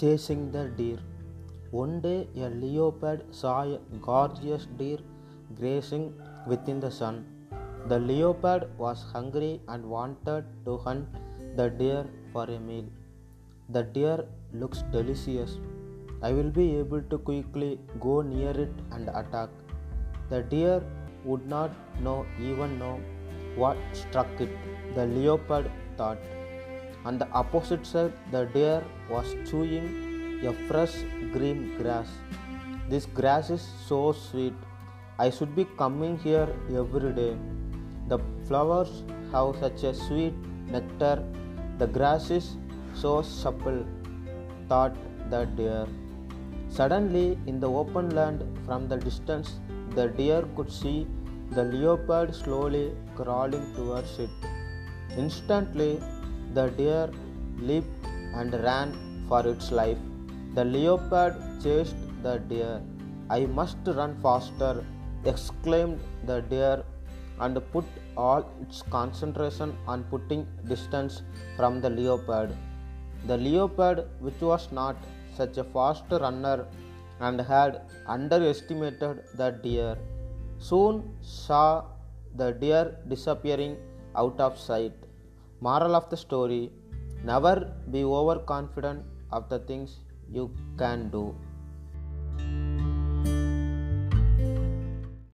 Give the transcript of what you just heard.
Chasing the deer. One day a leopard saw a gorgeous deer grazing within the sun. The leopard was hungry and wanted to hunt the deer for a meal. The deer looks delicious. I will be able to quickly go near it and attack. The deer would not know even know what struck it. The leopard thought. On the opposite side, the deer was chewing a fresh green grass. This grass is so sweet. I should be coming here every day. The flowers have such a sweet nectar. The grass is so supple, thought the deer. Suddenly, in the open land from the distance, the deer could see the leopard slowly crawling towards it. Instantly, the deer leaped and ran for its life. The leopard chased the deer. I must run faster, exclaimed the deer, and put all its concentration on putting distance from the leopard. The leopard, which was not such a fast runner and had underestimated the deer, soon saw the deer disappearing out of sight. Moral of the story Never be overconfident of the things you can do.